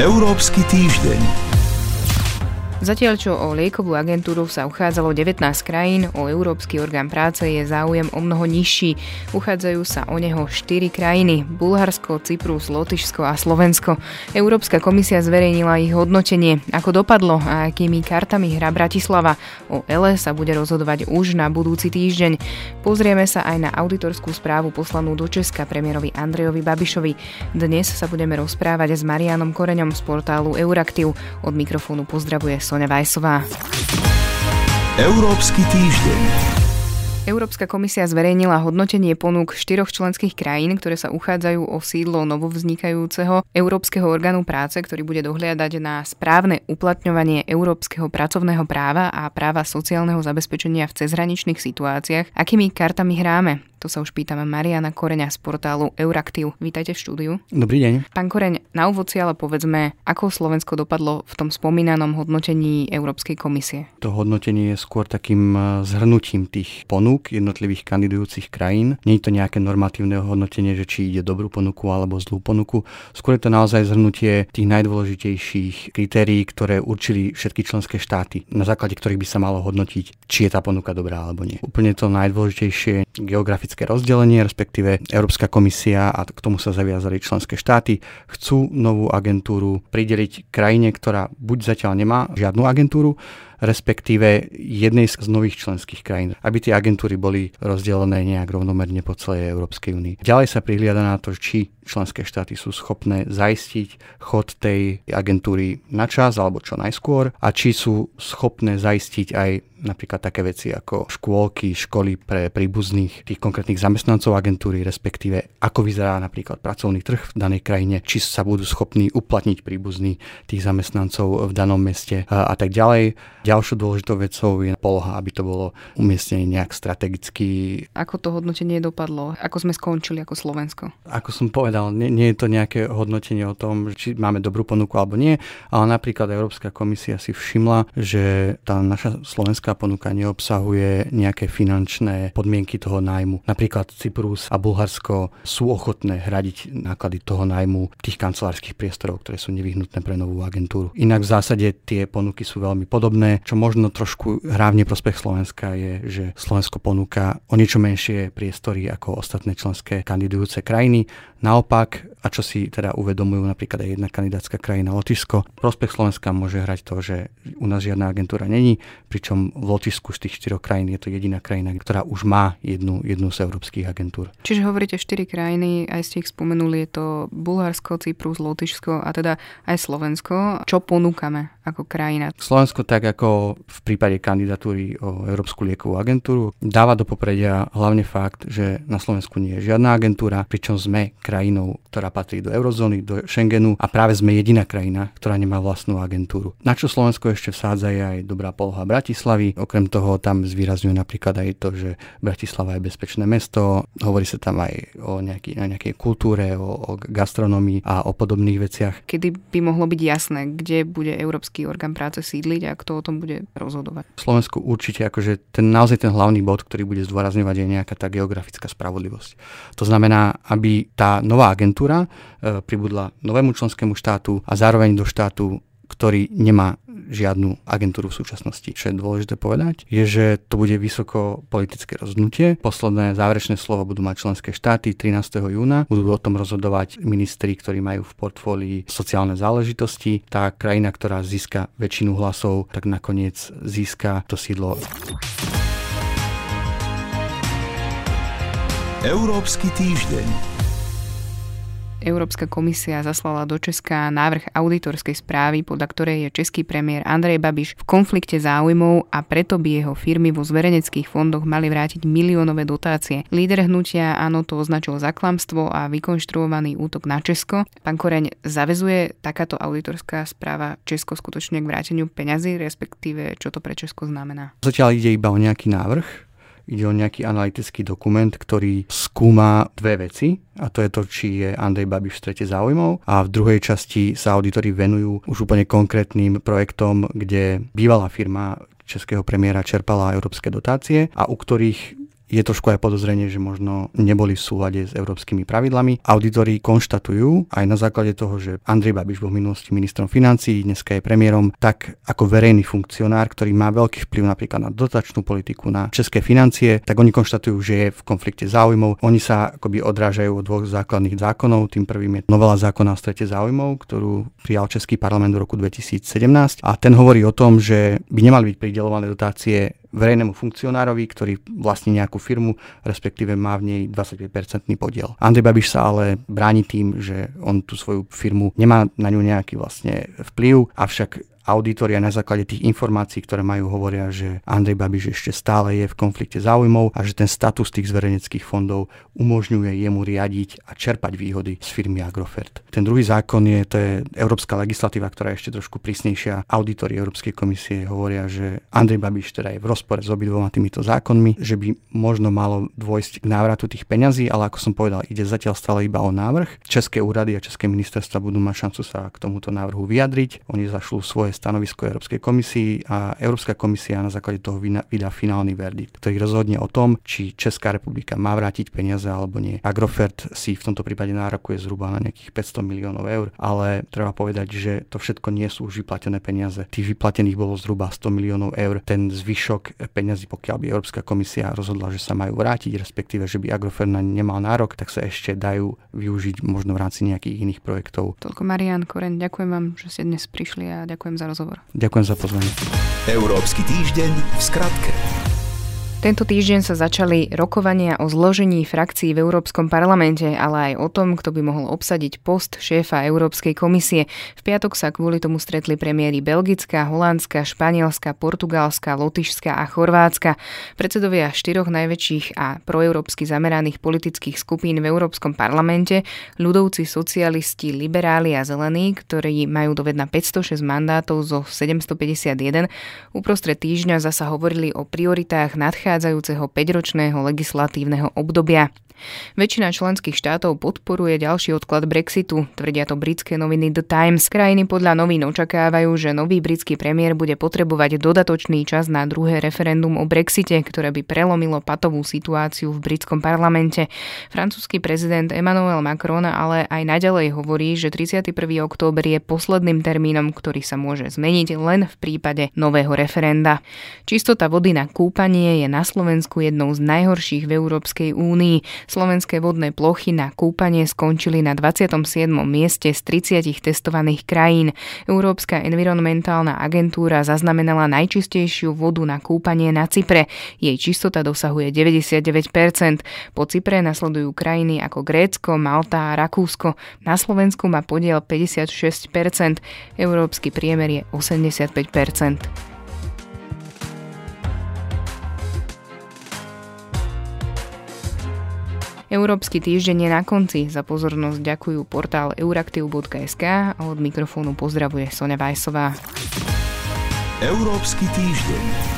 Európsky týždeň. Zatiaľ čo o liekovú agentúru sa uchádzalo 19 krajín, o Európsky orgán práce je záujem o mnoho nižší. Uchádzajú sa o neho 4 krajiny – Bulharsko, Cyprus, Lotyšsko a Slovensko. Európska komisia zverejnila ich hodnotenie. Ako dopadlo a akými kartami hra Bratislava? O ELE sa bude rozhodovať už na budúci týždeň. Pozrieme sa aj na auditorskú správu poslanú do Česka premiérovi Andrejovi Babišovi. Dnes sa budeme rozprávať s Marianom Koreňom z portálu Euraktiv. Od mikrofónu pozdravuje Sonja Vajsová. Európsky týždeň. Európska komisia zverejnila hodnotenie ponúk štyroch členských krajín, ktoré sa uchádzajú o sídlo novovznikajúceho Európskeho orgánu práce, ktorý bude dohliadať na správne uplatňovanie európskeho pracovného práva a práva sociálneho zabezpečenia v cezhraničných situáciách. Akými kartami hráme? To sa už pýtame Mariana Koreňa z portálu Euraktiv. Vítajte v štúdiu. Dobrý deň. Pán Koreň, na úvod si ale povedzme, ako Slovensko dopadlo v tom spomínanom hodnotení Európskej komisie. To hodnotenie je skôr takým e, zhrnutím tých ponúk jednotlivých kandidujúcich krajín. Nie je to nejaké normatívne hodnotenie, že či ide dobrú ponuku alebo zlú ponuku. Skôr je to naozaj zhrnutie tých najdôležitejších kritérií, ktoré určili všetky členské štáty, na základe ktorých by sa malo hodnotiť, či je tá ponuka dobrá alebo nie. Úplne to najdôležitejšie geografické geografické rozdelenie, respektíve Európska komisia a k tomu sa zaviazali členské štáty, chcú novú agentúru prideliť krajine, ktorá buď zatiaľ nemá žiadnu agentúru, respektíve jednej z nových členských krajín, aby tie agentúry boli rozdelené nejak rovnomerne po celej Európskej únii. Ďalej sa prihliada na to, či členské štáty sú schopné zaistiť chod tej agentúry na čas alebo čo najskôr a či sú schopné zaistiť aj napríklad také veci ako škôlky, školy pre príbuzných tých konkrétnych zamestnancov agentúry, respektíve ako vyzerá napríklad pracovný trh v danej krajine, či sa budú schopní uplatniť príbuzní tých zamestnancov v danom meste a, a tak ďalej. Ďalšou dôležitou vecou je poloha, aby to bolo umiestnené nejak strategicky. Ako to hodnotenie dopadlo? Ako sme skončili ako Slovensko? Ako som povedal, nie, nie je to nejaké hodnotenie o tom, či máme dobrú ponuku alebo nie, ale napríklad Európska komisia si všimla, že tá naša slovenská ponuka neobsahuje nejaké finančné podmienky toho nájmu. Napríklad Cyprus a Bulharsko sú ochotné hradiť náklady toho nájmu tých kancelárskych priestorov, ktoré sú nevyhnutné pre novú agentúru. Inak v zásade tie ponuky sú veľmi podobné. Čo možno trošku hrá v neprospech Slovenska je, že Slovensko ponúka o niečo menšie priestory ako ostatné členské kandidujúce krajiny. Naopak, a čo si teda uvedomujú napríklad aj jedna kandidátska krajina Lotyšsko, prospech Slovenska môže hrať to, že u nás žiadna agentúra není, pričom v Lotyšsku z tých štyroch krajín je to jediná krajina, ktorá už má jednu, jednu z európskych agentúr. Čiže hovoríte štyri krajiny, aj ste ich spomenuli, je to Bulharsko, Cyprus, Lotyšsko a teda aj Slovensko. Čo ponúkame ako krajina? Slovensko tak ako v prípade kandidatúry o Európsku liekovú agentúru dáva do popredia hlavne fakt, že na Slovensku nie je žiadna agentúra, pričom sme krajinou, ktorá patrí do eurozóny, do Schengenu a práve sme jediná krajina, ktorá nemá vlastnú agentúru. Na čo Slovensko ešte vsádza je aj dobrá poloha Bratislavy. Okrem toho tam zvýrazňuje napríklad aj to, že Bratislava je bezpečné mesto. Hovorí sa tam aj o, nejaký, o nejakej kultúre, o, o gastronomii a o podobných veciach. Kedy by mohlo byť jasné, kde bude Európsky orgán práce sídliť a kto o tom bude rozhodovať? V Slovensku určite akože ten naozaj ten hlavný bod, ktorý bude zdôrazňovať je nejaká tá geografická spravodlivosť. To znamená, aby tá nová agentúra e, pribudla novému členskému štátu a zároveň do štátu, ktorý nemá žiadnu agentúru v súčasnosti. Čo je dôležité povedať, je, že to bude vysoko politické rozhodnutie. Posledné záverečné slovo budú mať členské štáty 13. júna. Budú o tom rozhodovať ministri, ktorí majú v portfólii sociálne záležitosti. Tá krajina, ktorá získa väčšinu hlasov, tak nakoniec získa to sídlo. Európsky týždeň. Európska komisia zaslala do Česka návrh auditorskej správy, podľa ktorej je český premiér Andrej Babiš v konflikte záujmov a preto by jeho firmy vo zverejneckých fondoch mali vrátiť miliónové dotácie. Líder hnutia áno to označil za klamstvo a vykonštruovaný útok na Česko. Pán Koreň, zavezuje takáto auditorská správa Česko skutočne k vráteniu peňazí, respektíve čo to pre Česko znamená? Zatiaľ ide iba o nejaký návrh, Ide o nejaký analytický dokument, ktorý skúma dve veci a to je to, či je Andrej Babiš v strete záujmov a v druhej časti sa auditori venujú už úplne konkrétnym projektom, kde bývalá firma českého premiéra čerpala európske dotácie a u ktorých je trošku aj podozrenie, že možno neboli v súlade s európskymi pravidlami. Auditori konštatujú aj na základe toho, že Andrej Babiš bol v minulosti ministrom financií, dneska je premiérom, tak ako verejný funkcionár, ktorý má veľký vplyv napríklad na dotačnú politiku, na české financie, tak oni konštatujú, že je v konflikte záujmov. Oni sa akoby odrážajú od dvoch základných zákonov. Tým prvým je novela zákona o strete záujmov, ktorú prijal Český parlament v roku 2017 a ten hovorí o tom, že by nemali byť pridelované dotácie verejnému funkcionárovi, ktorý vlastní nejakú firmu, respektíve má v nej 25-percentný podiel. Andrej Babiš sa ale bráni tým, že on tú svoju firmu nemá na ňu nejaký vlastne vplyv, avšak auditoria na základe tých informácií, ktoré majú, hovoria, že Andrej Babiš ešte stále je v konflikte záujmov a že ten status tých zverejneckých fondov umožňuje jemu riadiť a čerpať výhody z firmy Agrofert. Ten druhý zákon je, to je európska legislatíva, ktorá je ešte trošku prísnejšia. Auditori Európskej komisie hovoria, že Andrej Babiš teda je v rozpore s obidvoma týmito zákonmi, že by možno malo dôjsť k návratu tých peňazí, ale ako som povedal, ide zatiaľ stále iba o návrh. České úrady a České ministerstva budú mať šancu sa k tomuto návrhu vyjadriť. Oni zašlú svoje stanovisko Európskej komisii a Európska komisia na základe toho vydá finálny verdikt, ktorý rozhodne o tom, či Česká republika má vrátiť peniaze alebo nie. Agrofert si v tomto prípade nárokuje zhruba na nejakých 500 miliónov eur, ale treba povedať, že to všetko nie sú už vyplatené peniaze. Tých vyplatených bolo zhruba 100 miliónov eur. Ten zvyšok peniazy, pokiaľ by Európska komisia rozhodla, že sa majú vrátiť, respektíve, že by Agrofert na ne nemal nárok, tak sa ešte dajú využiť možno v rámci nejakých iných projektov. Toľko Marian Koren, ďakujem vám, že ste dnes prišli a ďakujem za za rozhovor. Ďakujem za pozvanie. Európsky týždeň v skratke. Tento týždeň sa začali rokovania o zložení frakcií v Európskom parlamente, ale aj o tom, kto by mohol obsadiť post šéfa Európskej komisie. V piatok sa kvôli tomu stretli premiéry Belgická, Holandska, Španielska, Portugalska, Lotyšska a Chorvátska. Predsedovia štyroch najväčších a proeurópsky zameraných politických skupín v Európskom parlamente, ľudovci, socialisti, liberáli a zelení, ktorí majú dovedna 506 mandátov zo 751, uprostred týždňa zasa hovorili o prioritách nadchádzajúcich nadchádzajúceho 5-ročného legislatívneho obdobia. Väčšina členských štátov podporuje ďalší odklad Brexitu, tvrdia to britské noviny The Times. Krajiny podľa novín očakávajú, že nový britský premiér bude potrebovať dodatočný čas na druhé referendum o Brexite, ktoré by prelomilo patovú situáciu v britskom parlamente. Francúzsky prezident Emmanuel Macron ale aj naďalej hovorí, že 31. október je posledným termínom, ktorý sa môže zmeniť len v prípade nového referenda. Čistota vody na kúpanie je na Slovensku jednou z najhorších v Európskej únii. Slovenské vodné plochy na kúpanie skončili na 27. mieste z 30 testovaných krajín. Európska environmentálna agentúra zaznamenala najčistejšiu vodu na kúpanie na Cypre. Jej čistota dosahuje 99%. Po Cypre nasledujú krajiny ako Grécko, Malta a Rakúsko. Na Slovensku má podiel 56%. Európsky priemer je 85%. Európsky týždeň je na konci. Za pozornosť ďakujú portál euraktiv.sk a od mikrofónu pozdravuje Sonja Vajsová. Európsky týždeň.